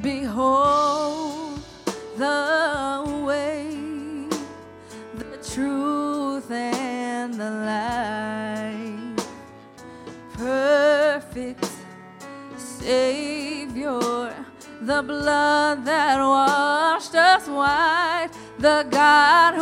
Behold the way, the truth, and the light. Perfect Savior, the blood that washed us white, the God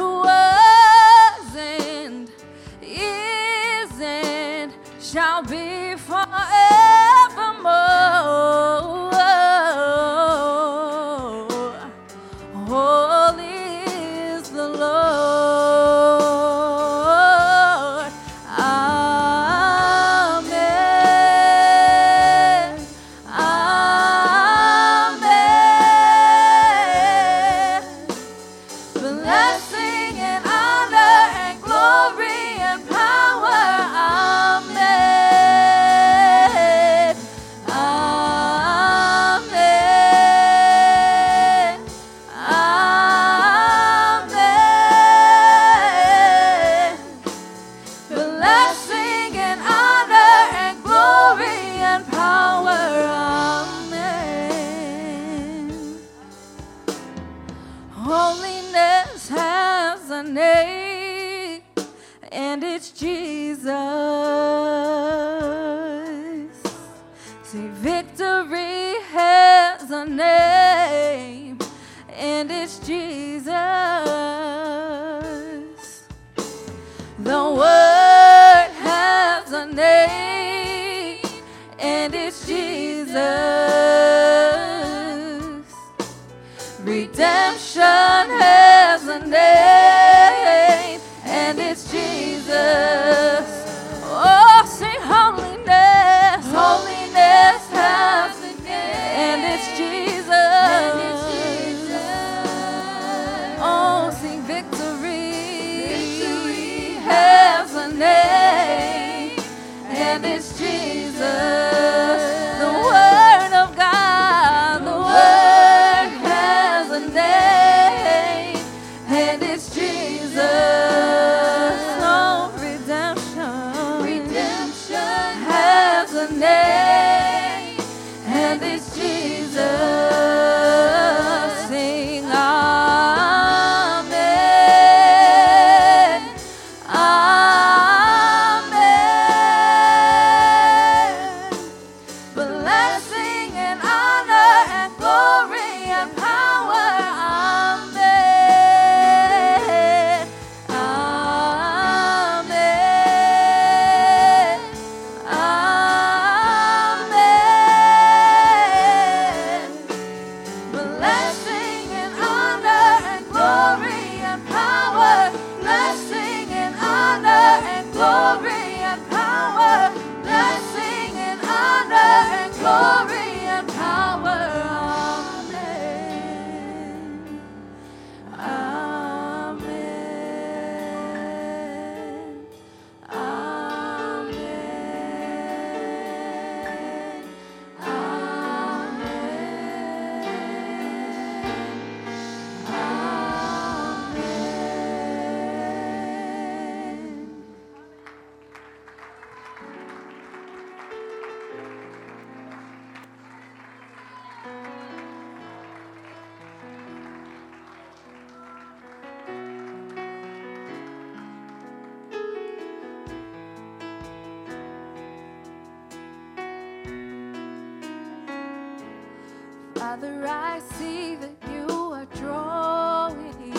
Father, I see that you are drawing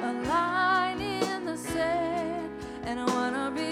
a line in the sand, and I wanna be.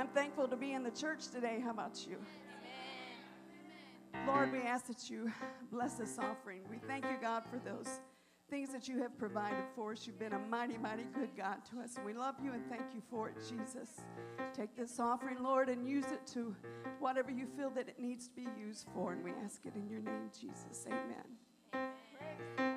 I'm thankful to be in the church today. How about you? Amen. Lord, we ask that you bless this offering. We thank you, God, for those things that you have provided for us. You've been a mighty, mighty good God to us. We love you and thank you for it, Jesus. Take this offering, Lord, and use it to whatever you feel that it needs to be used for. And we ask it in your name, Jesus. Amen. Amen.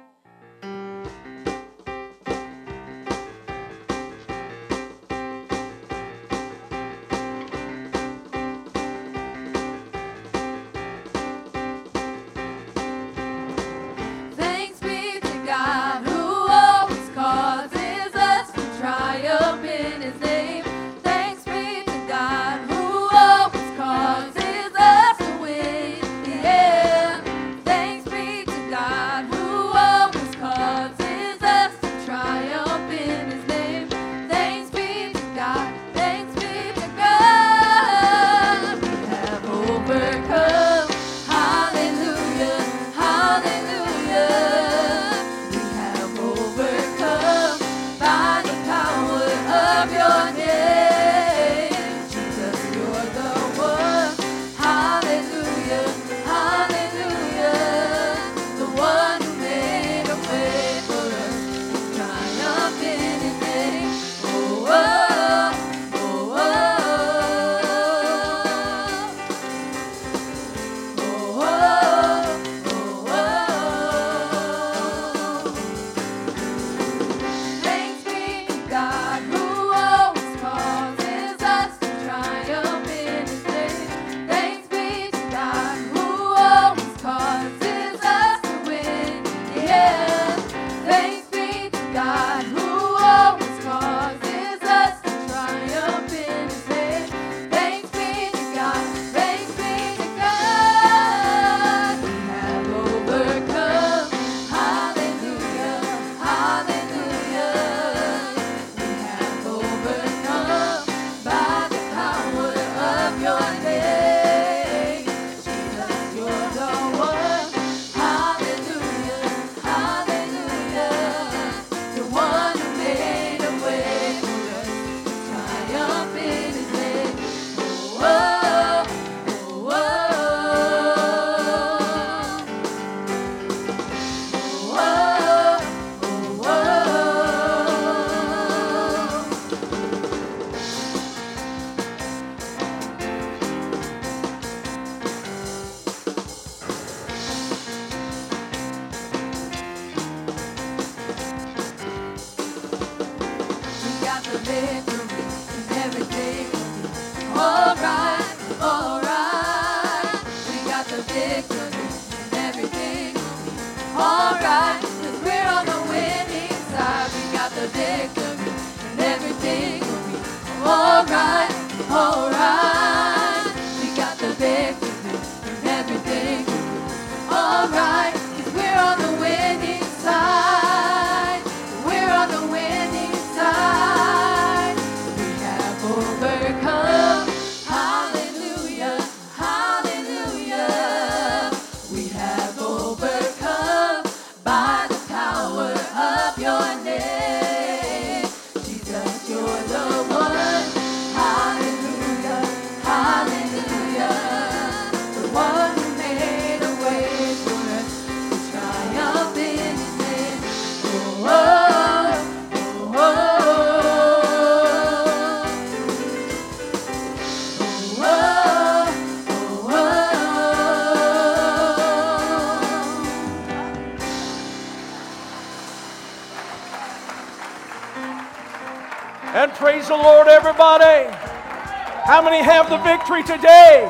Many have the victory today?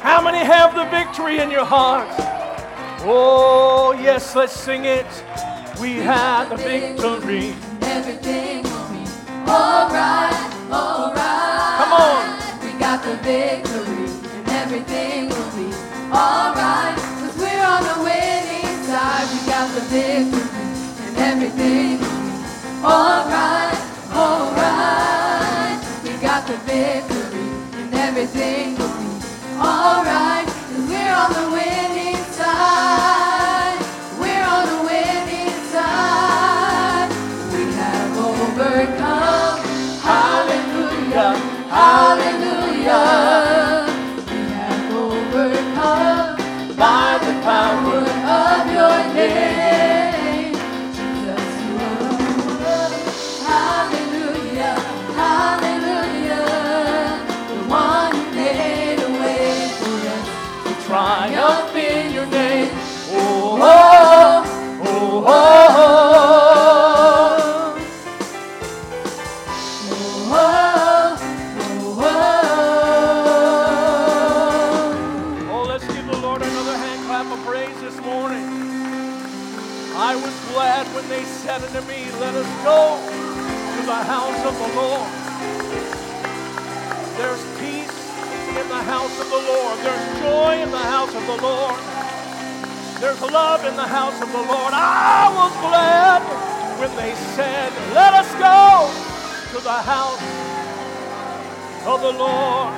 How many have the victory in your heart? Oh, yes, let's sing it. We had the victory. Everything will be alright, alright. Come on. We got the victory, and everything will be alright. Cause we're on the winning side. We got the victory, and everything will be alright, alright. We got the victory, alright. Joy in the house of the Lord. There's love in the house of the Lord. I was glad when they said, Let us go to the house of the Lord.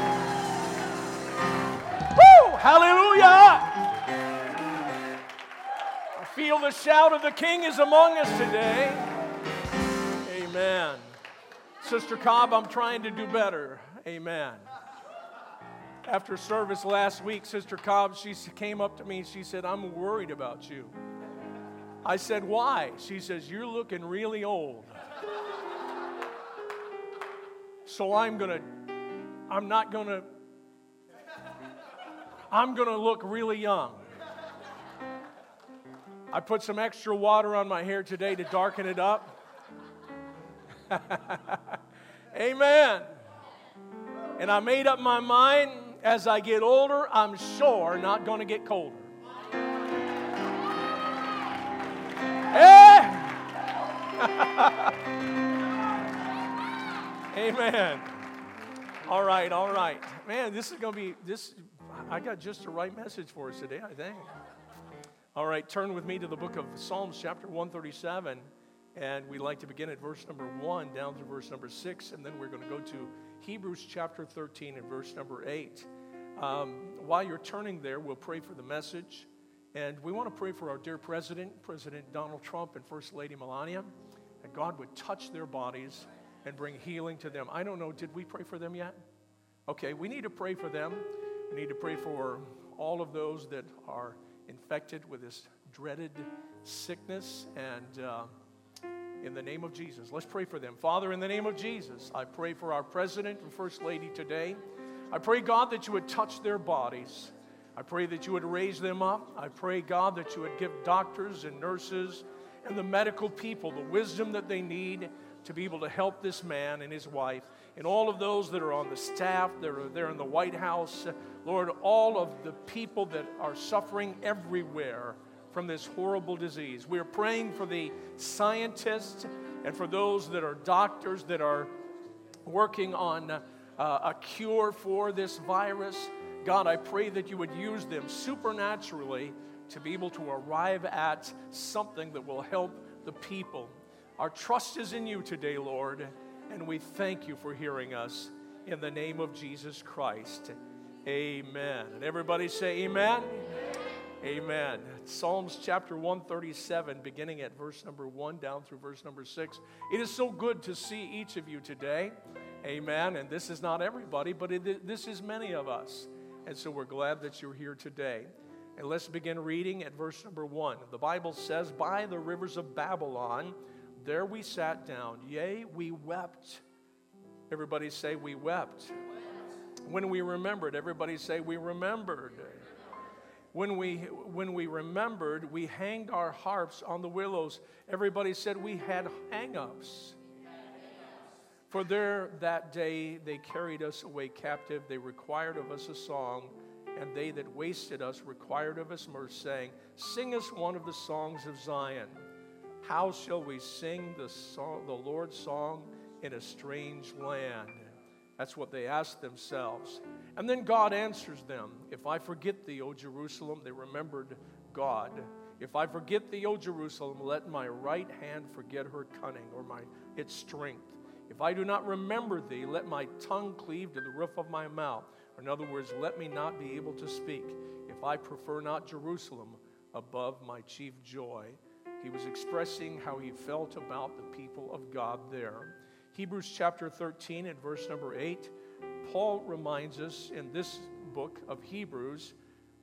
Woo! Hallelujah! I feel the shout of the King is among us today. Amen. Sister Cobb, I'm trying to do better. Amen. After service last week, Sister Cobb, she came up to me and she said, I'm worried about you. I said, Why? She says, You're looking really old. So I'm going to, I'm not going to, I'm going to look really young. I put some extra water on my hair today to darken it up. Amen. And I made up my mind as I get older, I'm sure not going to get colder. Eh? Amen. All right, all right. Man, this is going to be this I got just the right message for us today, I think. All right, turn with me to the book of Psalms chapter 137 and we'd like to begin at verse number 1 down to verse number 6 and then we're going to go to Hebrews chapter 13 and verse number 8. Um, while you're turning there, we'll pray for the message. And we want to pray for our dear president, President Donald Trump, and First Lady Melania, that God would touch their bodies and bring healing to them. I don't know, did we pray for them yet? Okay, we need to pray for them. We need to pray for all of those that are infected with this dreaded sickness. And uh, in the name of Jesus, let's pray for them. Father, in the name of Jesus, I pray for our president and first lady today. I pray, God, that you would touch their bodies. I pray that you would raise them up. I pray, God, that you would give doctors and nurses and the medical people the wisdom that they need to be able to help this man and his wife and all of those that are on the staff, that are there in the White House. Lord, all of the people that are suffering everywhere from this horrible disease. We're praying for the scientists and for those that are doctors that are working on uh, a cure for this virus. God, I pray that you would use them supernaturally to be able to arrive at something that will help the people. Our trust is in you today, Lord, and we thank you for hearing us in the name of Jesus Christ. Amen. And everybody say, Amen. Amen. Psalms chapter 137, beginning at verse number 1 down through verse number 6. It is so good to see each of you today. Amen. And this is not everybody, but it, this is many of us. And so we're glad that you're here today. And let's begin reading at verse number 1. The Bible says, By the rivers of Babylon, there we sat down. Yea, we wept. Everybody say, We wept. When we remembered, everybody say, We remembered. When we, when we remembered, we hanged our harps on the willows. Everybody said we had hang ups. For there that day they carried us away captive. They required of us a song, and they that wasted us required of us mirth, saying, Sing us one of the songs of Zion. How shall we sing the, song, the Lord's song in a strange land? That's what they asked themselves. And then God answers them If I forget thee, O Jerusalem, they remembered God. If I forget thee, O Jerusalem, let my right hand forget her cunning or my its strength. If I do not remember thee, let my tongue cleave to the roof of my mouth. Or in other words, let me not be able to speak. If I prefer not Jerusalem above my chief joy. He was expressing how he felt about the people of God there. Hebrews chapter 13 and verse number 8, Paul reminds us in this book of Hebrews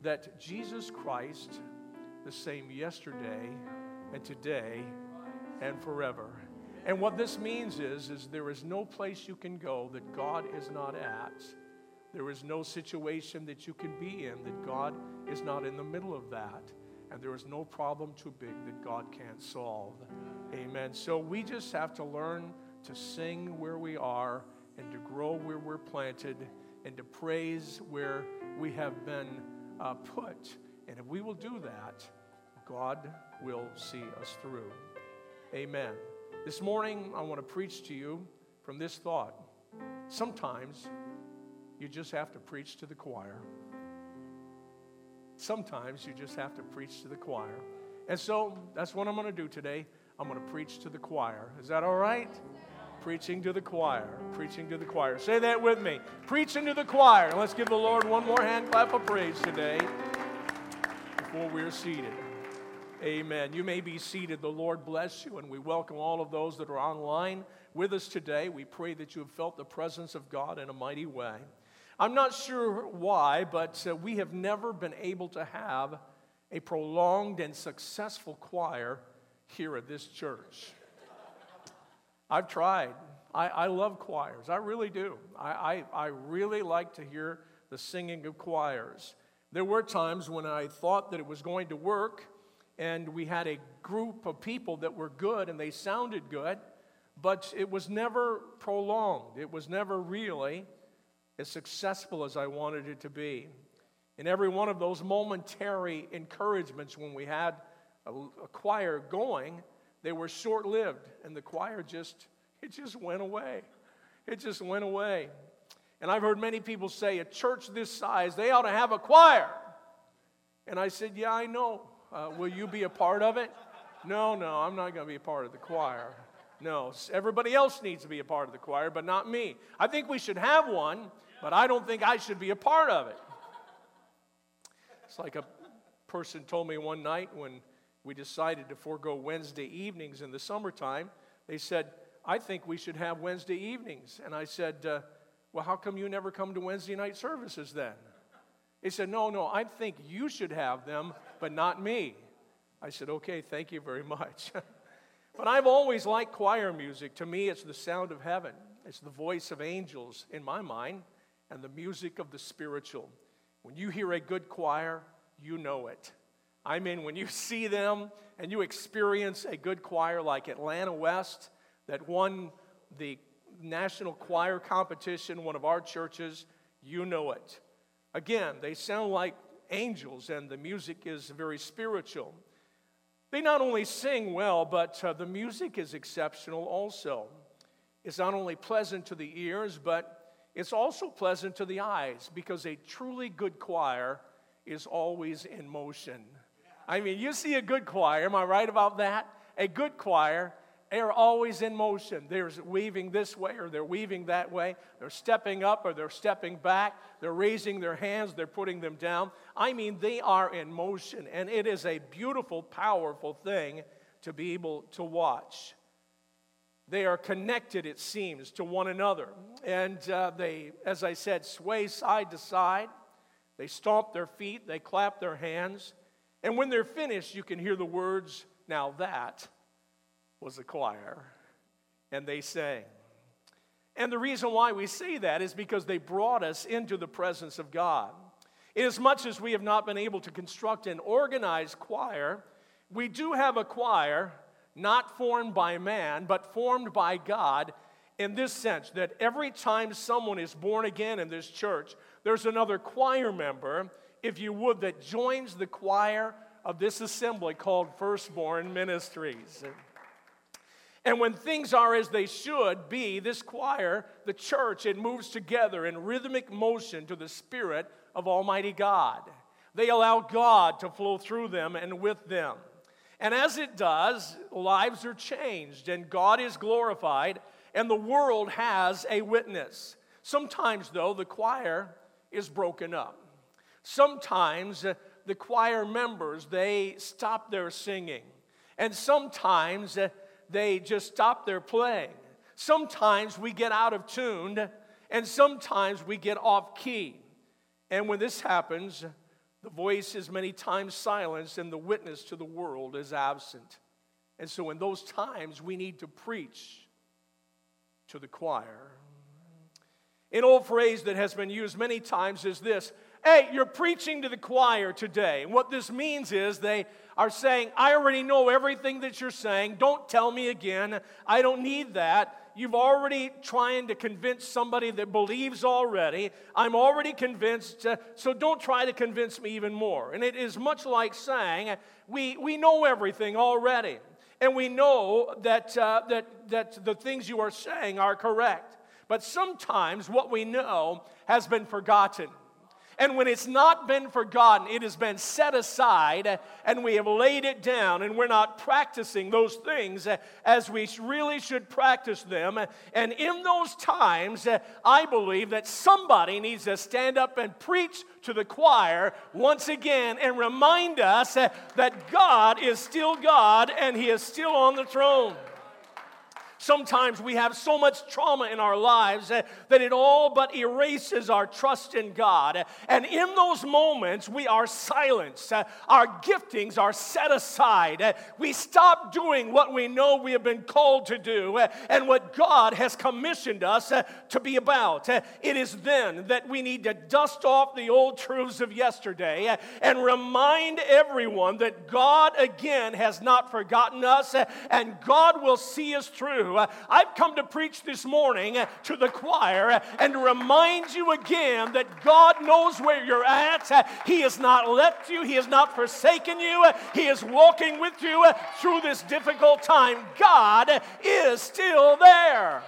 that Jesus Christ, the same yesterday and today and forever. And what this means is, is there is no place you can go that God is not at. There is no situation that you can be in that God is not in the middle of that. And there is no problem too big that God can't solve. Amen. So we just have to learn to sing where we are and to grow where we're planted and to praise where we have been uh, put. And if we will do that, God will see us through. Amen. This morning, I want to preach to you from this thought. Sometimes you just have to preach to the choir. Sometimes you just have to preach to the choir. And so that's what I'm going to do today. I'm going to preach to the choir. Is that all right? Preaching to the choir. Preaching to the choir. Say that with me. Preaching to the choir. Let's give the Lord one more hand clap of praise today before we're seated. Amen. You may be seated. The Lord bless you, and we welcome all of those that are online with us today. We pray that you have felt the presence of God in a mighty way. I'm not sure why, but uh, we have never been able to have a prolonged and successful choir here at this church. I've tried. I, I love choirs. I really do. I, I, I really like to hear the singing of choirs. There were times when I thought that it was going to work and we had a group of people that were good and they sounded good, but it was never prolonged. It was never really as successful as I wanted it to be. In every one of those momentary encouragements when we had a, a choir going, they were short lived, and the choir just, it just went away. It just went away. And I've heard many people say, a church this size, they ought to have a choir. And I said, Yeah, I know. Uh, will you be a part of it? No, no, I'm not going to be a part of the choir. No, everybody else needs to be a part of the choir, but not me. I think we should have one, but I don't think I should be a part of it. It's like a person told me one night when we decided to forego Wednesday evenings in the summertime. They said, I think we should have Wednesday evenings. And I said, uh, Well, how come you never come to Wednesday night services then? They said, No, no, I think you should have them, but not me. I said, Okay, thank you very much. but I've always liked choir music. To me, it's the sound of heaven, it's the voice of angels in my mind, and the music of the spiritual. When you hear a good choir, you know it. I mean, when you see them and you experience a good choir like Atlanta West that won the national choir competition, one of our churches, you know it. Again, they sound like angels, and the music is very spiritual. They not only sing well, but uh, the music is exceptional also. It's not only pleasant to the ears, but it's also pleasant to the eyes because a truly good choir is always in motion. I mean, you see a good choir, am I right about that? A good choir they're always in motion. They're weaving this way or they're weaving that way. They're stepping up or they're stepping back. They're raising their hands, they're putting them down. I mean, they are in motion, and it is a beautiful, powerful thing to be able to watch. They are connected, it seems, to one another. And uh, they, as I said, sway side to side. They stomp their feet, they clap their hands. And when they're finished, you can hear the words, Now that was a choir, and they sang. And the reason why we say that is because they brought us into the presence of God. Inasmuch as we have not been able to construct an organized choir, we do have a choir not formed by man, but formed by God. in this sense that every time someone is born again in this church, there's another choir member, if you would, that joins the choir of this assembly called Firstborn Ministries. And when things are as they should be, this choir, the church, it moves together in rhythmic motion to the Spirit of Almighty God. They allow God to flow through them and with them. And as it does, lives are changed and God is glorified and the world has a witness. Sometimes, though, the choir is broken up. Sometimes uh, the choir members, they stop their singing. And sometimes uh, they just stop their playing. Sometimes we get out of tune, and sometimes we get off key. And when this happens, the voice is many times silenced, and the witness to the world is absent. And so, in those times, we need to preach to the choir. An old phrase that has been used many times is this Hey, you're preaching to the choir today. And what this means is they are saying, I already know everything that you're saying. Don't tell me again. I don't need that. You've already trying to convince somebody that believes already. I'm already convinced, uh, so don't try to convince me even more. And it is much like saying, we, we know everything already and we know that, uh, that, that the things you are saying are correct. But sometimes what we know has been forgotten. And when it's not been forgotten, it has been set aside and we have laid it down and we're not practicing those things as we really should practice them. And in those times, I believe that somebody needs to stand up and preach to the choir once again and remind us that God is still God and He is still on the throne. Sometimes we have so much trauma in our lives that, that it all but erases our trust in God. And in those moments, we are silenced. Uh, our giftings are set aside. Uh, we stop doing what we know we have been called to do and what God has commissioned us to be about. It is then that we need to dust off the old truths of yesterday and remind everyone that God again has not forgotten us and God will see us through. Uh, I've come to preach this morning uh, to the choir uh, and to remind you again that God knows where you're at. He has not left you, He has not forsaken you, He is walking with you through this difficult time. God is still there.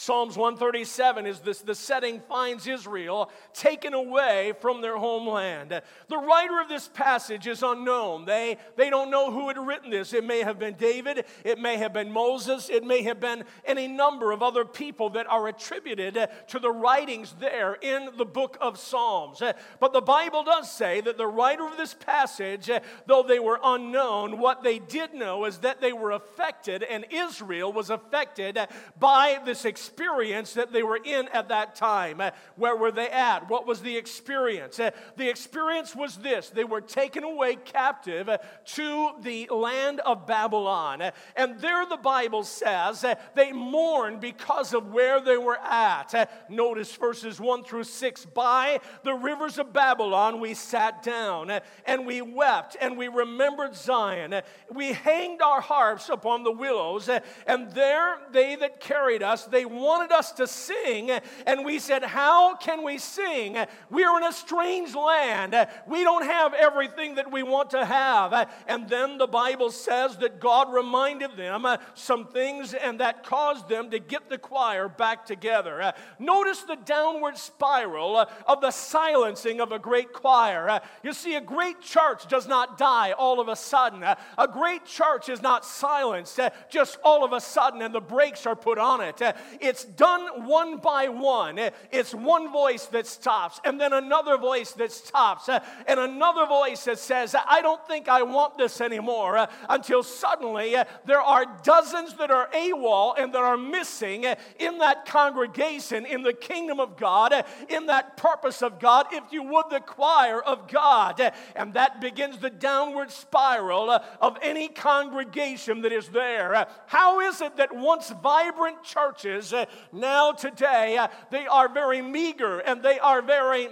Psalms 137 is this the setting finds Israel taken away from their homeland. The writer of this passage is unknown. They, they don't know who had written this. It may have been David, it may have been Moses, it may have been any number of other people that are attributed to the writings there in the book of Psalms. But the Bible does say that the writer of this passage, though they were unknown, what they did know is that they were affected, and Israel was affected by this experience experience that they were in at that time. Uh, where were they at? What was the experience? Uh, the experience was this they were taken away captive uh, to the land of Babylon. And there the Bible says they mourned because of where they were at. Notice verses 1 through 6 By the rivers of Babylon we sat down and we wept and we remembered Zion. We hanged our harps upon the willows, and there they that carried us, they wanted us to sing, and we said, How can we sing? We are in a strange land. We don't have everything that we want to have. And then the Bible says that God reminded them some things, and that caused them to get the choir back together. Notice the downward spiral of the silencing of a great choir. You see, a great church does not die all of a sudden. A great church is not silenced just all of a sudden and the brakes are put on it. It's done one by one. It's one voice that stops, and then another voice that stops, and another voice that says, I don't think I want this anymore, until suddenly there are dozens that are AWOL and that are missing in that congregation, in the kingdom of God, in that purpose of God, if you would, the choir of God. And that begins the downward spiral of any congregation that is there. How is it that once vibrant churches now today, uh, they are very meager and they are very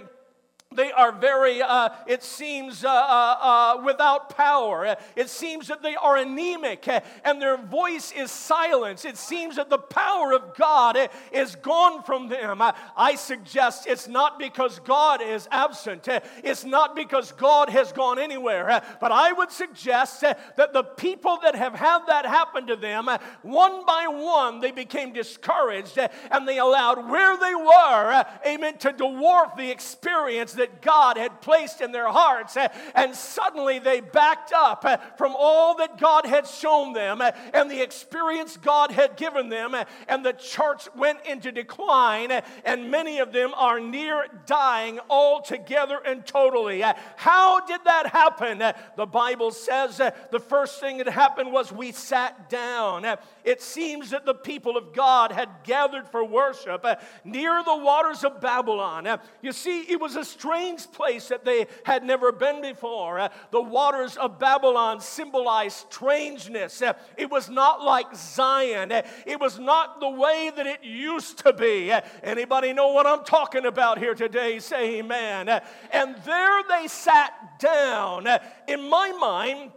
they are very, uh, it seems, uh, uh, uh without power. It seems that they are anemic and their voice is silence. It seems that the power of God is gone from them. I suggest it's not because God is absent, it's not because God has gone anywhere, but I would suggest that the people that have had that happen to them, one by one, they became discouraged and they allowed where they were, amen, to dwarf the experience that God had placed in their hearts. Eh, and suddenly they backed up eh, from all that God had shown them eh, and the experience God had given them. Eh, and the church went into decline, eh, and many of them are near dying altogether and totally. Eh. How did that happen? The Bible says the first thing that happened was we sat down. It seems that the people of God had gathered for worship near the waters of Babylon. You see, it was a strange place that they had never been before. Uh, the waters of Babylon symbolized strangeness. Uh, it was not like Zion. Uh, it was not the way that it used to be. Anybody know what I'm talking about here today? Say amen. And there they sat down. In my mind,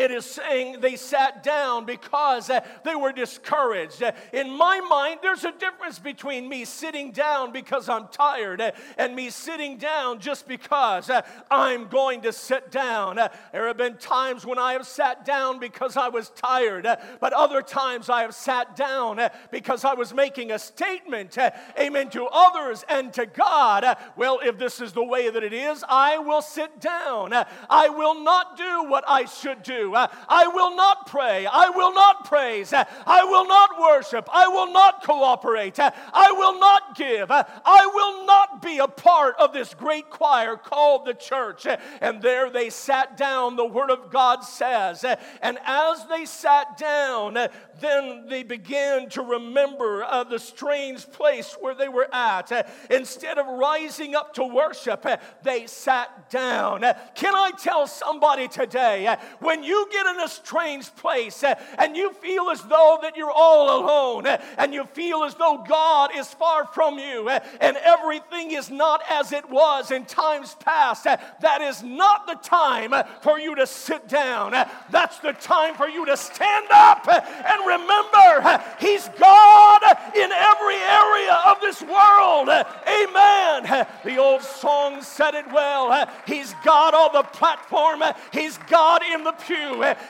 it is saying they sat down because uh, they were discouraged. Uh, in my mind, there's a difference between me sitting down because I'm tired uh, and me sitting down just because uh, I'm going to sit down. Uh, there have been times when I have sat down because I was tired, uh, but other times I have sat down because I was making a statement, amen, to others and to God. well, if this is the way that it is, I will sit down. I will not do what I should do. Uh, I will not pray. I will not praise. Uh, I will not worship. I will not cooperate. Uh, I will not give. I will not be a part of this great choir called the church. And there they sat down, the Word of God says. And as they sat down, then they began to remember uh, the strange place where they were at. Instead of rising up to worship, they sat down. can I tell somebody today, when you get in a strange place eh, and you feel as though that you're all alone eh, and you feel as though God is far from you eh, and everything is not as it was in times past, that is not the time for you to sit down. That's the time for you to stand up and remember, He's God in every area of this world. Amen. The old song said it well. He's God on the platform, He's God in the pew,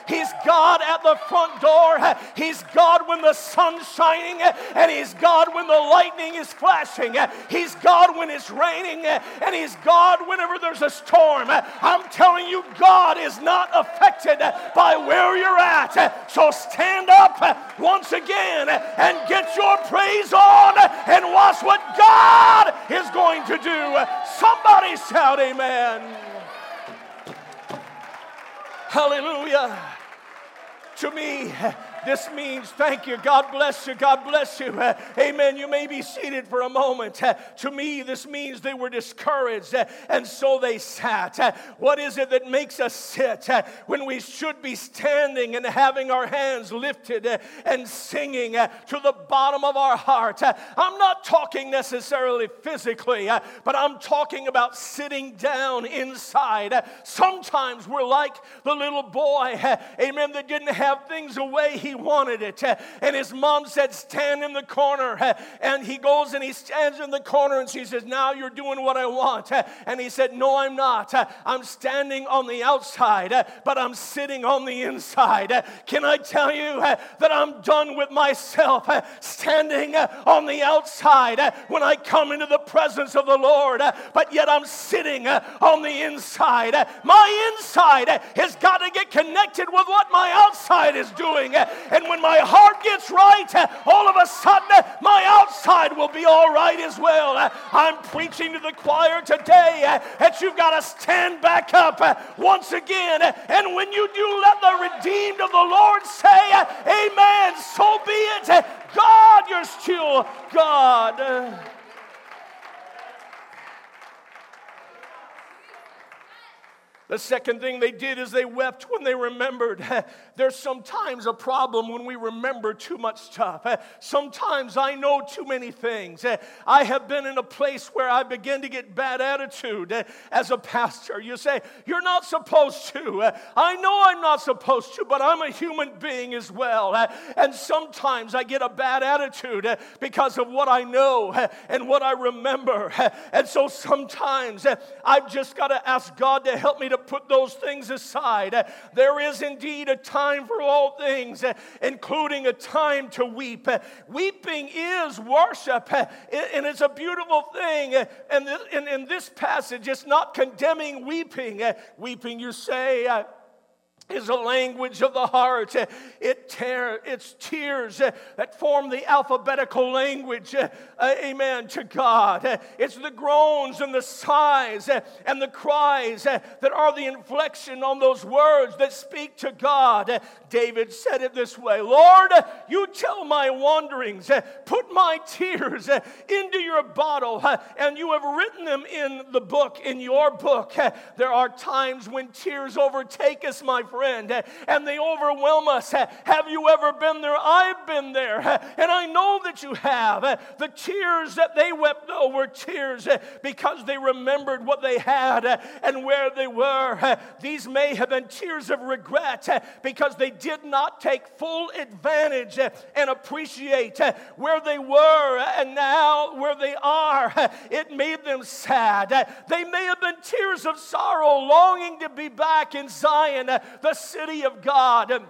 He's God at the front door, He's God when the sun's shining, and He's God when the lightning is flashing, He's God when it's raining, and He's God whenever there's a storm. I'm telling you, God is not affected by where you're at. So stand up once again and get your praise on and watch what God is going to do. Somebody shout, Amen. Hallelujah. To me, this means thank you. God bless you. God bless you. Uh, amen. You may be seated for a moment. Uh, to me, this means they were discouraged uh, and so they sat. What is it that makes us sit when we should be standing and having our hands lifted and singing to the bottom of our heart? I'm not talking necessarily physically, but I'm talking about sitting down inside. Sometimes we're like the little boy, amen, that didn't have things away. He he wanted it. And his mom said, Stand in the corner. And he goes and he stands in the corner and she says, Now you're doing what I want. And he said, No, I'm not. I'm standing on the outside, but I'm sitting on the inside. Can I tell you that I'm done with myself standing on the outside when I come into the presence of the Lord, but yet I'm sitting on the inside? My inside has got to get connected with what my outside is doing. And when my heart gets right, all of a sudden my outside will be all right as well. I'm preaching to the choir today that you've got to stand back up once again. And when you do, let the redeemed of the Lord say, Amen. So be it. God, you're still God. The second thing they did is they wept when they remembered. There's sometimes a problem when we remember too much stuff. Sometimes I know too many things. I have been in a place where I begin to get bad attitude as a pastor. You say, You're not supposed to. I know I'm not supposed to, but I'm a human being as well. And sometimes I get a bad attitude because of what I know and what I remember. And so sometimes I've just got to ask God to help me to put those things aside. There is indeed a time for all things, uh, including a time to weep. Uh, weeping is worship, uh, and it's a beautiful thing. And in this passage, it's not condemning weeping. Weeping, you say, is a language of the heart. It tear, it's tears that form the alphabetical language, amen, to God. It's the groans and the sighs and the cries that are the inflection on those words that speak to God. David said it this way Lord, you tell my wanderings, put my tears into your bottle, and you have written them in the book, in your book. There are times when tears overtake us, my friend friend, and they overwhelm us. Have you ever been there? I've been there, and I know that you have. The tears that they wept, though, were tears because they remembered what they had and where they were. These may have been tears of regret because they did not take full advantage and appreciate where they were and now where they are. It made them sad. They may have been tears of sorrow, longing to be back in Zion, the city of God.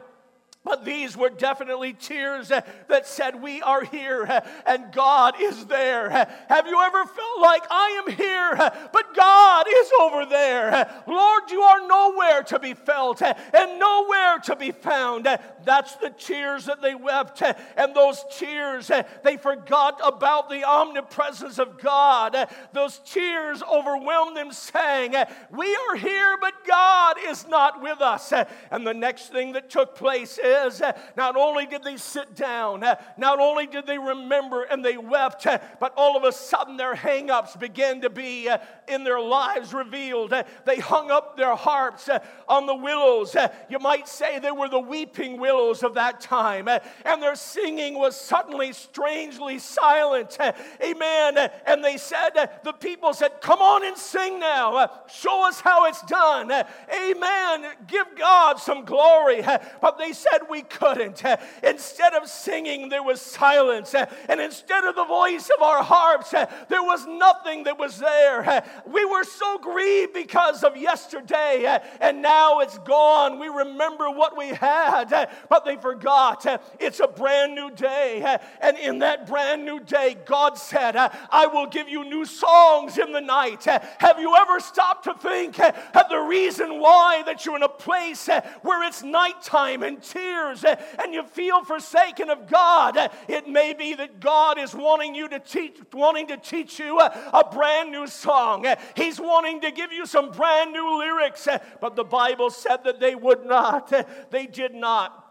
But these were definitely tears that said, We are here and God is there. Have you ever felt like I am here, but God is over there? Lord, you are nowhere to be felt and nowhere to be found. That's the tears that they wept. And those tears, they forgot about the omnipresence of God. Those tears overwhelmed them, saying, We are here, but God is not with us. And the next thing that took place is not only did they sit down, not only did they remember and they wept, but all of a sudden their hang ups began to be in their lives revealed. They hung up their harps on the willows. You might say they were the weeping willows of that time. And their singing was suddenly strangely silent. Amen. And they said, the people said, Come on and sing now. Show us how it's done. Amen. Give God some glory. But they said, We couldn't. Instead of singing, there was silence. And instead of the voice of our harps, there was nothing that was there. We were so grieved because of yesterday, and now it's gone. We remember what we had, but they forgot. It's a brand new day. And in that brand new day, God said, I will give you new songs in the night. Have you ever stopped to think of the reason why that you're in a place where it's nighttime and tears and you feel forsaken of God? It may be that God is wanting you to teach, wanting to teach you a brand new song. He's wanting to give you some brand new lyrics, but the Bible said that they would not. They did not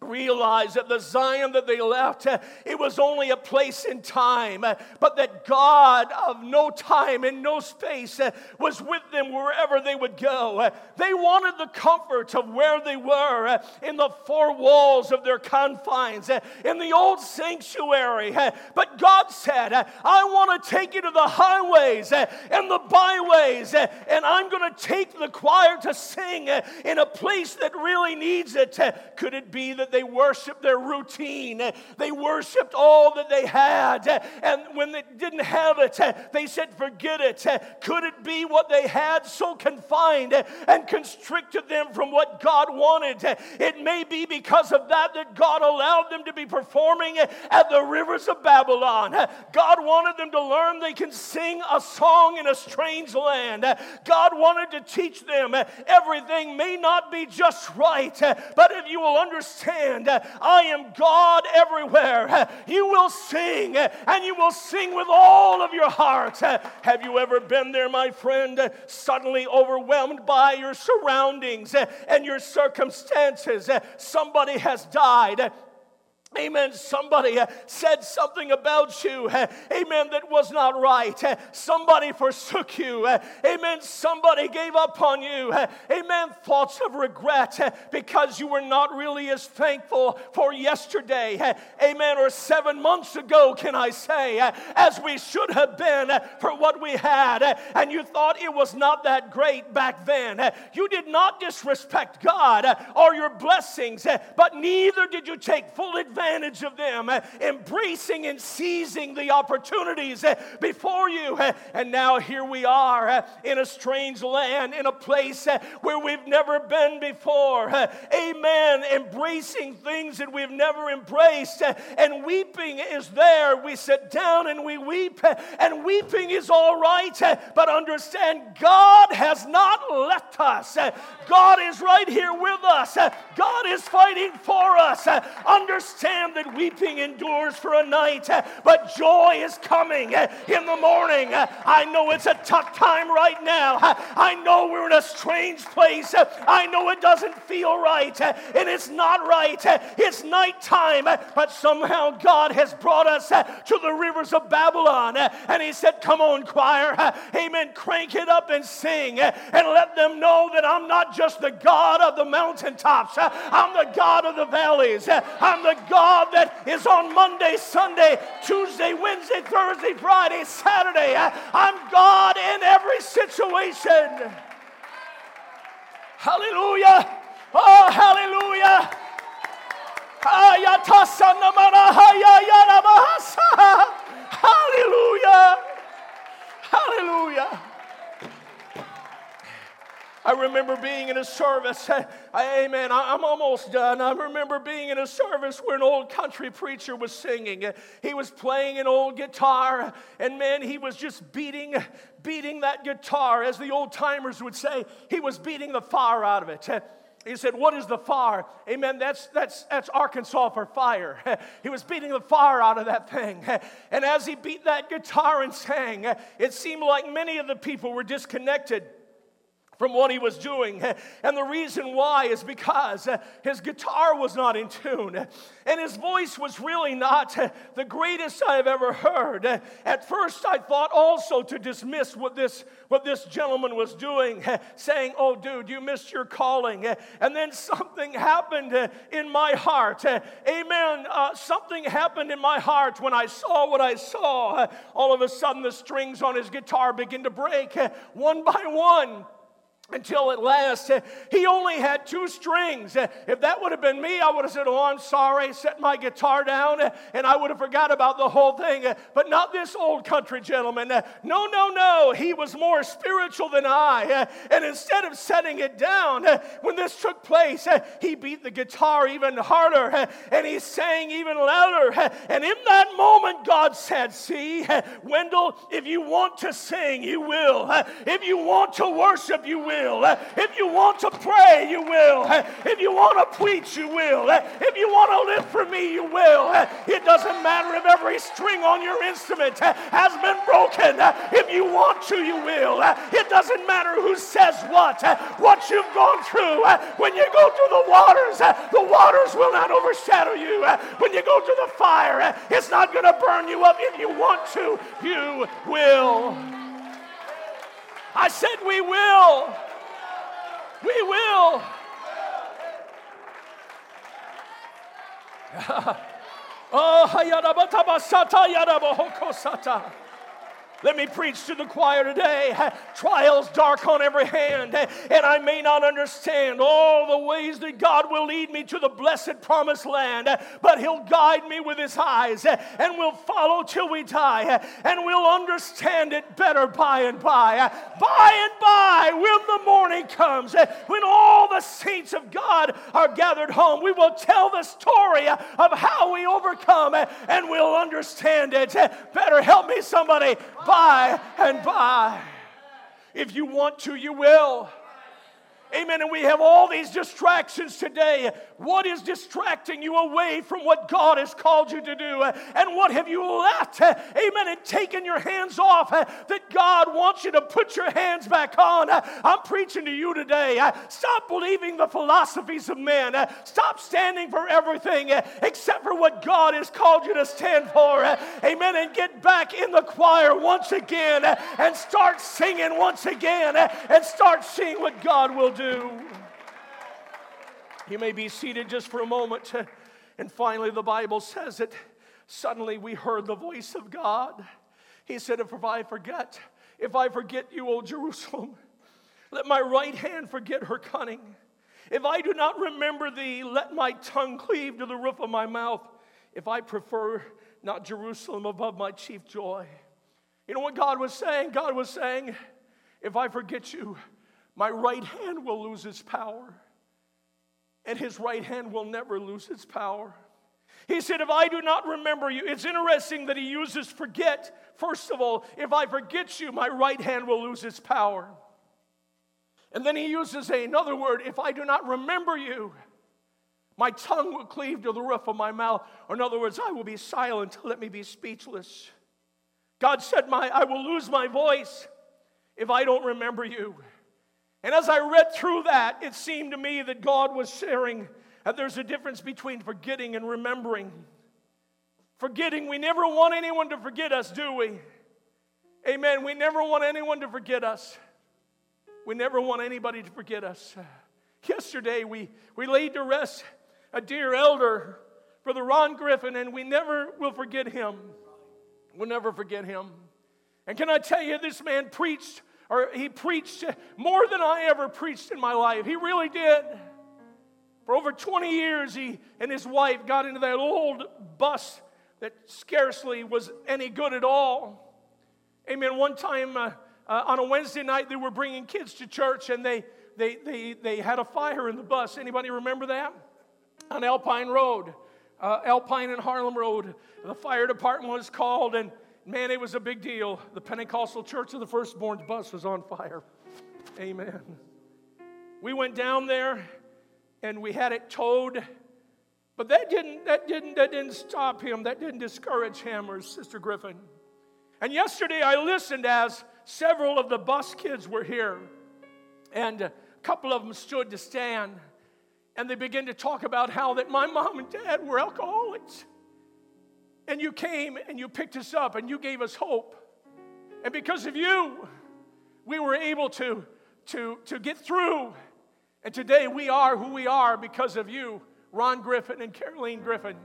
realize that the Zion that they left, uh, it was only a place in time, uh, but that God of no time and no space uh, was with them wherever they would go. They wanted the comfort of where they were in the four walls of their confines, in the old sanctuary. But God said, I want to take you to the highways and the byways, and I'm going to take the choir to sing in a place that really needs it. Could it be that they worshiped their routine. They worshiped all that they had. And when they didn't have it, they said, forget it. Could it be what they had so confined and constricted them from what God wanted? It may be because of that that God allowed them to be performing at the rivers of Babylon. God wanted them to learn they can sing a song in a strange land. God wanted to teach them everything may not be just right, but if you will understand I am God everywhere. You will sing and you will sing with all of your heart. Have you ever been there, my friend, suddenly overwhelmed by your surroundings and your circumstances? Somebody has died Amen. Somebody uh, said something about you. Uh, amen. That was not right. Uh, somebody forsook you. Uh, amen. Somebody gave up on you. Uh, amen. Thoughts of regret uh, because you were not really as thankful for yesterday. amen. Or seven months ago, can I say, as we should have been for what we had. and you thought it was not that great back then. you did not disrespect God or your blessings, but neither did you take full advantage advantage of them, uh, embracing and seizing the opportunities uh, before you. Uh, and now here we are in a strange land, in a place where we've never been before. Amen. Embracing things that we've never embraced. And weeping is there. We sit down and we weep, and weeping is all right. But understand, God has not left us. God is right here with us. God is fighting for us. Understand that weeping endures for a night, but joy is coming in the morning. I know it's a tough time right now. I know we're in a strange place. I know it doesn't feel right, and it's not right. It's nighttime, but somehow God has brought us to the rivers of Babylon. And He said, Come on, choir. Amen. Crank it up and sing and let them know that I'm not just the God of the mountaintops, I'm the God of the valleys. I'm the God God that is on Monday, Sunday, Tuesday, Wednesday, Thursday, Friday, Saturday. I'm God in every situation. Hallelujah. Oh, hallelujah. Hallelujah. Hallelujah. I remember being in a service, amen, I'm almost done. I remember being in a service where an old country preacher was singing. He was playing an old guitar, and man, he was just beating, beating that guitar, as the old timers would say, he was beating the fire out of it. He said, What is the fire? Amen. That's, that's, that's Arkansas for fire. he was beating the fire out of that thing. And as he beat that guitar and sang, it seemed like many of the people were disconnected from what he was doing. And the reason why is because his guitar was not in tune. And his voice was really not the greatest I've ever heard. At first, I thought also to dismiss what this, what this gentleman was doing, saying, Oh, dude, you missed your calling. And then something happened in my heart. Amen. Uh, something happened in my heart when I saw what I saw. All of a sudden, the strings on his guitar begin to break one by one until at last uh, he only had two strings. Uh, if that would have been me, I would have said, Oh, I'm sorry, set my guitar down, uh, and I would have forgot about the whole thing. But not this old country gentleman. No, no, no. He was more spiritual than I. And instead of setting it down, when this took place, he beat the guitar even harder and he sang even louder. And in that moment, God said, See, Wendell, if you want to sing, you will. If you want to worship, you will will. If you want to pray, you will. If you want to preach, you will. If you want to live for me, you will. It doesn't matter if every string on your instrument has been broken. If you want to, you will. It doesn't matter who says what, what you've gone through. When you go through the waters, the waters will not overshadow you. When you go through the fire, it's not going to burn you up. If you want to, you will. I said, We will. We will. oh, let me preach to the choir today. Trials dark on every hand, and I may not understand all the ways that God will lead me to the blessed promised land, but He'll guide me with His eyes, and we'll follow till we die, and we'll understand it better by and by. By and by, when the morning comes, when all the saints of God are gathered home, we will tell the story of how we overcome, and we'll understand it better. Help me, somebody by and by. If you want to, you will. Amen. And we have all these distractions today. What is distracting you away from what God has called you to do? And what have you left? amen, and taken your hands off that God wants you to put your hands back on? I'm preaching to you today. Stop believing the philosophies of men. Stop standing for everything except for what God has called you to stand for. Amen. And get back in the choir once again and start singing once again and start seeing what God will do. You may be seated just for a moment. And finally, the Bible says it. suddenly we heard the voice of God. He said, If I forget, if I forget you, O Jerusalem, let my right hand forget her cunning. If I do not remember thee, let my tongue cleave to the roof of my mouth. If I prefer not Jerusalem above my chief joy. You know what God was saying? God was saying, If I forget you, my right hand will lose its power, and his right hand will never lose its power. He said, If I do not remember you, it's interesting that he uses forget. First of all, if I forget you, my right hand will lose its power. And then he uses another word, if I do not remember you, my tongue will cleave to the roof of my mouth. Or in other words, I will be silent, let me be speechless. God said, my, I will lose my voice if I don't remember you. And as I read through that, it seemed to me that God was sharing that there's a difference between forgetting and remembering. Forgetting, we never want anyone to forget us, do we? Amen. We never want anyone to forget us. We never want anybody to forget us. Yesterday, we, we laid to rest a dear elder, Brother Ron Griffin, and we never will forget him. We'll never forget him. And can I tell you, this man preached or he preached more than I ever preached in my life. He really did. For over 20 years, he and his wife got into that old bus that scarcely was any good at all. Amen. One time uh, uh, on a Wednesday night, they were bringing kids to church and they, they, they, they had a fire in the bus. Anybody remember that? On Alpine Road, uh, Alpine and Harlem Road. The fire department was called and Man, it was a big deal. The Pentecostal Church of the Firstborn's bus was on fire. Amen. We went down there and we had it towed. But that didn't, that didn't, that didn't stop him. That didn't discourage him or Sister Griffin. And yesterday I listened as several of the bus kids were here. And a couple of them stood to stand. And they began to talk about how that my mom and dad were alcoholics. And you came and you picked us up and you gave us hope. And because of you, we were able to, to, to get through. And today we are who we are because of you, Ron Griffin and Caroline Griffin.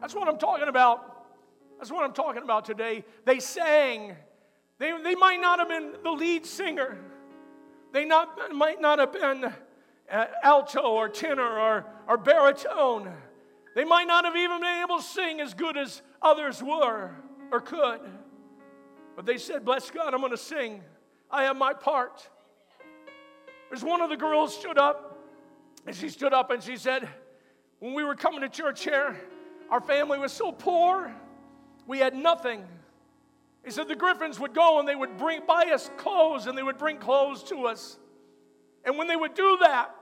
That's what I'm talking about. That's what I'm talking about today. They sang. They, they might not have been the lead singer. They not, might not have been uh, alto or tenor or, or baritone. They might not have even been able to sing as good as others were or could. But they said, Bless God, I'm going to sing. I have my part. There's one of the girls stood up, and she stood up and she said, When we were coming to church here, our family was so poor, we had nothing. He said the Griffins would go and they would bring buy us clothes and they would bring clothes to us. And when they would do that,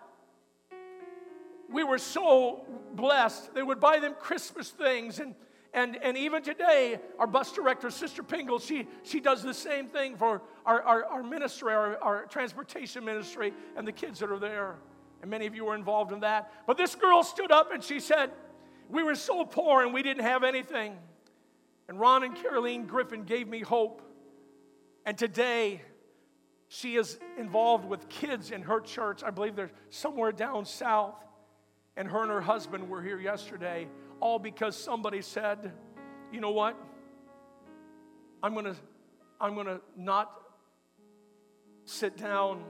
we were so blessed. They would buy them Christmas things. And, and, and even today, our bus director, Sister Pingle, she, she does the same thing for our, our, our ministry, our, our transportation ministry, and the kids that are there. And many of you were involved in that. But this girl stood up and she said, We were so poor and we didn't have anything. And Ron and Caroline Griffin gave me hope. And today, she is involved with kids in her church. I believe they're somewhere down south. And her and her husband were here yesterday, all because somebody said, you know what? I'm going to I'm going to not sit down.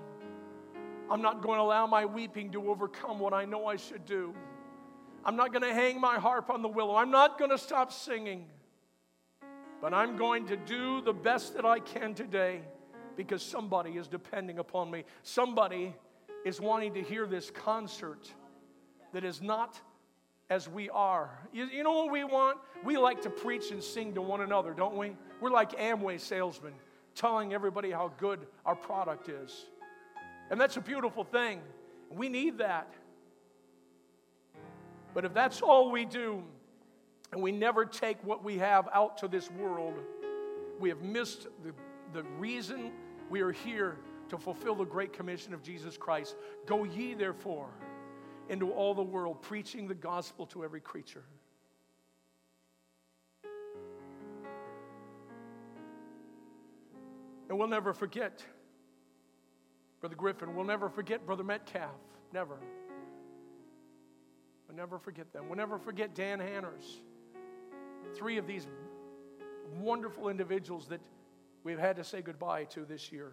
I'm not going to allow my weeping to overcome what I know I should do. I'm not going to hang my harp on the willow. I'm not going to stop singing. But I'm going to do the best that I can today because somebody is depending upon me. Somebody is wanting to hear this concert that is not as we are. You, you, know what we want? We like to preach and sing to one another, don't we? We're like Amway salesmen telling everybody how good our product is. And that's a beautiful thing. We need that. But if that's all we do, and we never take what we have out to this world, we have missed the, the reason we are here to fulfill the great commission of Jesus Christ. Go ye, therefore, into all the world, preaching the gospel to every creature. And we'll never forget Brother Griffin. We'll never forget Brother Metcalf. Never. We'll never forget them. We'll never forget Dan Hanners. Three of these wonderful individuals that we've had to say goodbye to this year.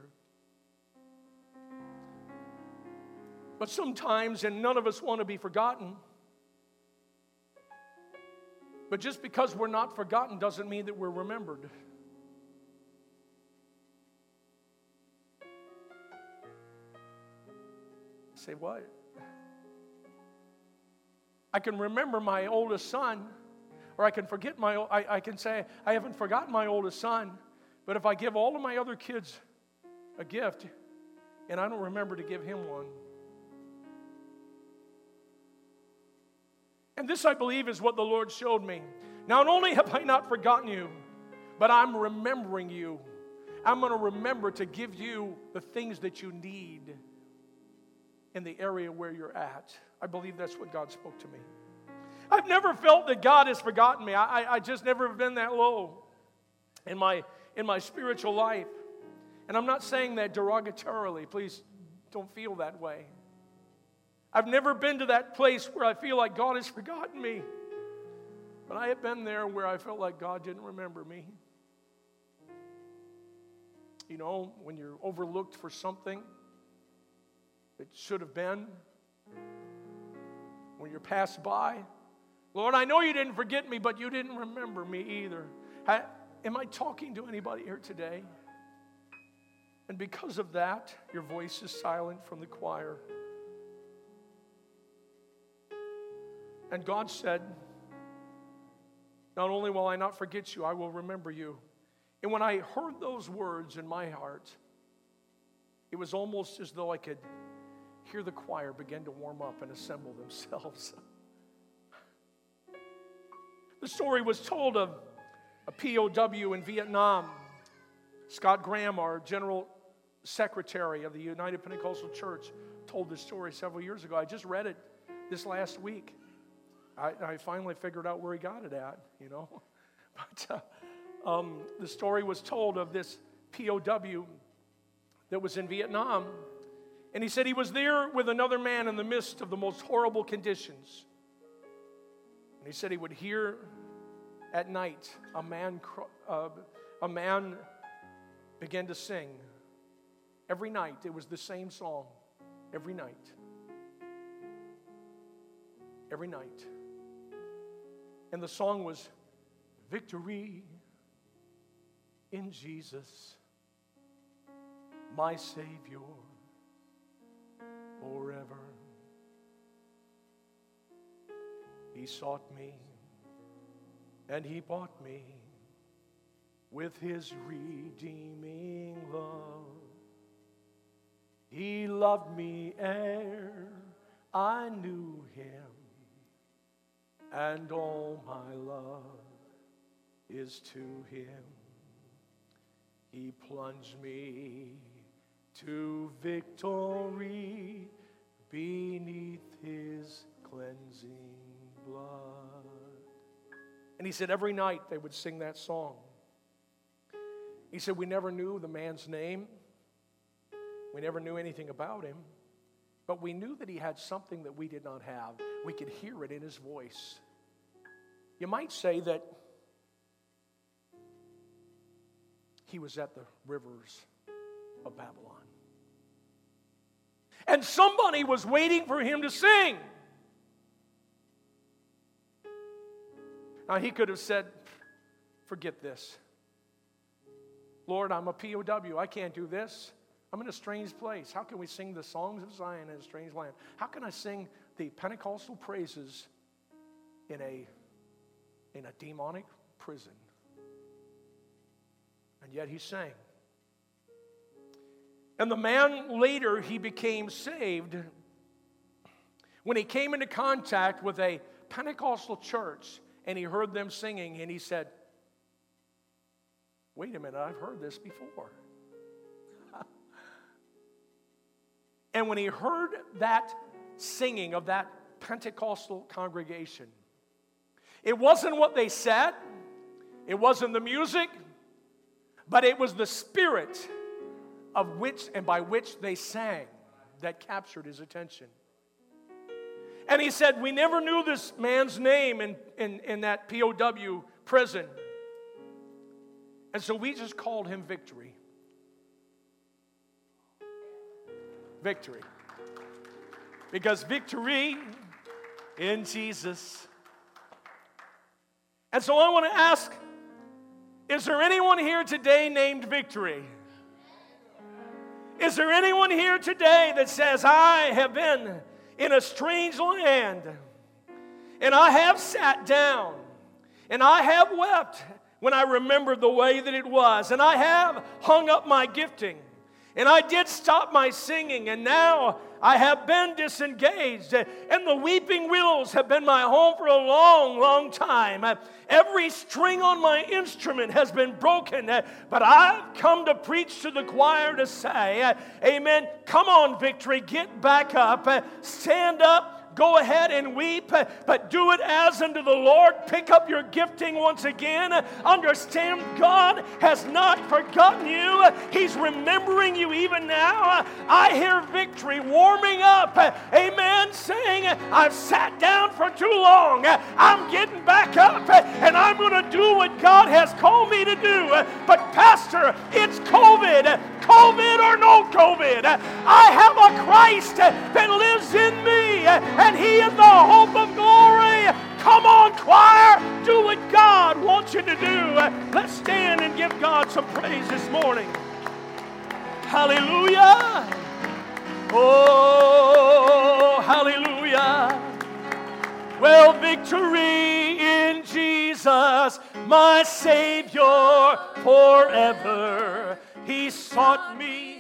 But sometimes, and none of us want to be forgotten, but just because we're not forgotten doesn't mean that we're remembered. Say what? I can remember my oldest son, or I can forget my, I, I can say, I haven't forgotten my oldest son, but if I give all of my other kids a gift and I don't remember to give him one, And this, I believe, is what the Lord showed me. Not only have I not forgotten you, but I'm remembering you. I'm going to remember to give you the things that you need in the area where you're at. I believe that's what God spoke to me. I've never felt that God has forgotten me. I, I, I just never have been that low in my, in my spiritual life. And I'm not saying that derogatorily. Please don't feel that way. I've never been to that place where I feel like God has forgotten me. But I have been there where I felt like God didn't remember me. You know, when you're overlooked for something that should have been, when you're passed by, Lord, I know you didn't forget me, but you didn't remember me either. Am I talking to anybody here today? And because of that, your voice is silent from the choir. And God said, Not only will I not forget you, I will remember you. And when I heard those words in my heart, it was almost as though I could hear the choir begin to warm up and assemble themselves. the story was told of a POW in Vietnam. Scott Graham, our general secretary of the United Pentecostal Church, told this story several years ago. I just read it this last week. I, I finally figured out where he got it at, you know. But uh, um, the story was told of this POW that was in Vietnam. And he said he was there with another man in the midst of the most horrible conditions. And he said he would hear at night a man, uh, a man begin to sing. Every night, it was the same song. Every night. Every night. And the song was Victory in Jesus, my Savior, forever. He sought me and He bought me with His redeeming love. He loved me ere I knew Him and all my love is to him. He plunged me to victory beneath his cleansing blood. And he said every night they would sing that song. He said, We never knew the man's name, we never knew anything about him. But we knew that he had something that we did not have. We could hear it in his voice. You might say that he was at the rivers of Babylon. And somebody was waiting for him to sing. Now, he could have said, Forget this. Lord, I'm a POW. I can't do this. I'm in a strange place. How can we sing the songs of Zion in a strange land? How can I sing the Pentecostal praises in a, in a demonic prison? And yet he sang. And the man later, he became saved when he came into contact with a Pentecostal church and he heard them singing and he said, Wait a minute, I've heard this before. And when he heard that singing of that Pentecostal congregation, it wasn't what they said, it wasn't the music, but it was the spirit of which and by which they sang that captured his attention. And he said, We never knew this man's name in, in, in that POW prison. And so we just called him Victory. Victory. Because victory in Jesus. And so I want to ask is there anyone here today named Victory? Is there anyone here today that says, I have been in a strange land and I have sat down and I have wept when I remembered the way that it was, and I have hung up my gifting and I did stop my singing, and now I have been disengaged. And the weeping willows have been my home for a long, long time. Every string on my instrument has been broken, but I've come to preach to the choir to say, Amen. Come on, victory, get back up, stand up go ahead and weep, but do it as unto the Lord. Pick up your gifting once again. Understand God has not forgotten you, He's remembering you even now. I hear victory warming up. Amen. Saying, I've sat down for too long. I'm getting back up and I'm going to do what God has called me to do. But, Pastor, it's COVID. COVID or no COVID, I have a Christ that lives in me and He is the hope of glory. Come on, choir, do what God wants you to do. Let's stand and give God some praise this morning. Hallelujah. Oh, hallelujah. Well, victory in Jesus, my Savior forever. He sought me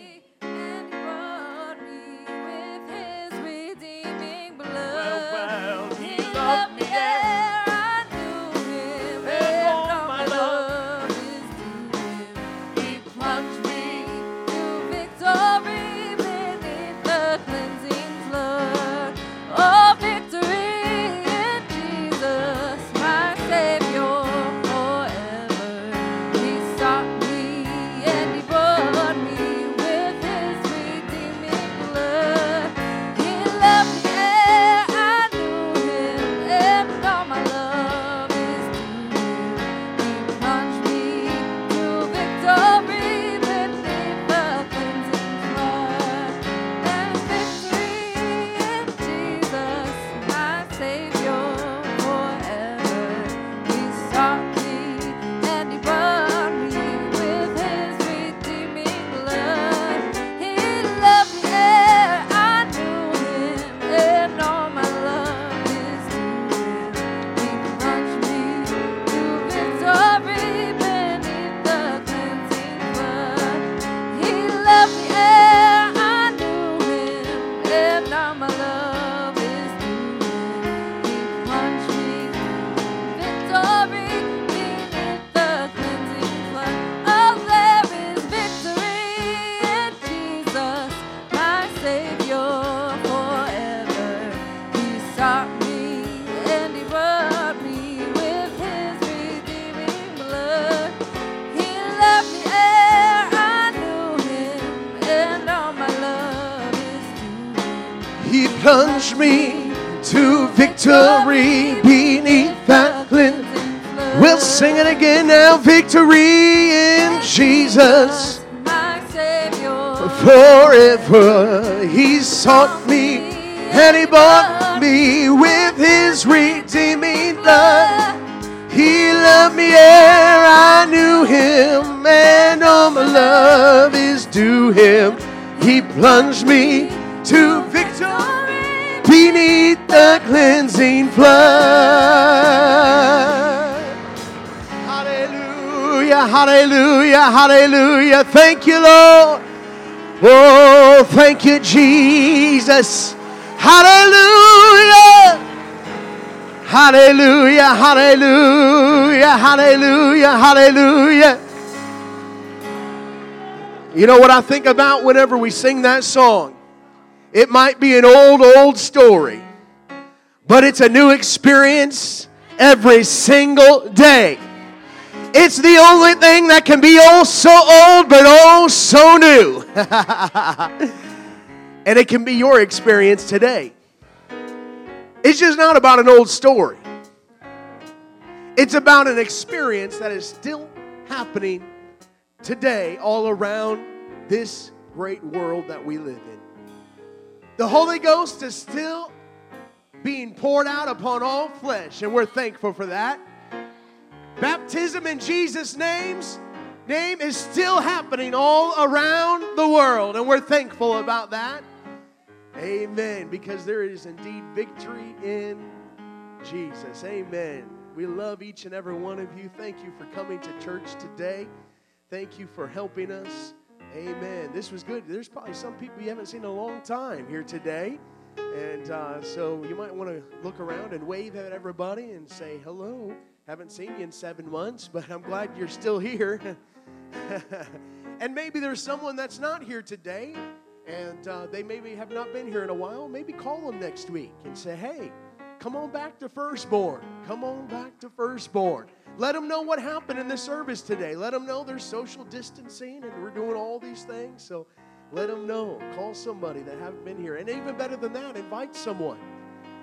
to victory beneath the cleansing flood. Hallelujah, hallelujah, hallelujah. Thank you, Lord. Oh, thank you, Jesus. Hallelujah. Hallelujah, hallelujah, hallelujah, hallelujah. You know what I think about whenever we sing that song? It might be an old, old story, but it's a new experience every single day. It's the only thing that can be oh so old, but oh so new. and it can be your experience today. It's just not about an old story, it's about an experience that is still happening today all around this great world that we live in. The Holy Ghost is still being poured out upon all flesh, and we're thankful for that. Baptism in Jesus' name's name is still happening all around the world, and we're thankful about that. Amen. Because there is indeed victory in Jesus. Amen. We love each and every one of you. Thank you for coming to church today. Thank you for helping us. Amen. This was good. There's probably some people you haven't seen in a long time here today. And uh, so you might want to look around and wave at everybody and say hello. Haven't seen you in seven months, but I'm glad you're still here. and maybe there's someone that's not here today, and uh, they maybe have not been here in a while. Maybe call them next week and say, hey, come on back to firstborn. Come on back to firstborn. Let them know what happened in the service today. Let them know there's social distancing and we're doing all these things. So let them know. Call somebody that haven't been here. And even better than that, invite someone.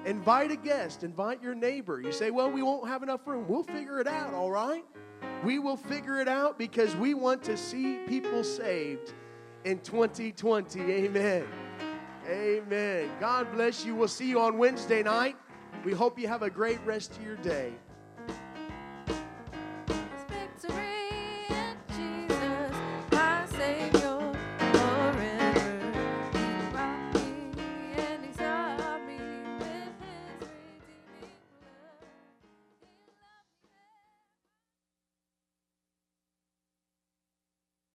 Invite a guest. Invite your neighbor. You say, well, we won't have enough room. We'll figure it out, all right? We will figure it out because we want to see people saved in 2020. Amen. Amen. God bless you. We'll see you on Wednesday night. We hope you have a great rest of your day.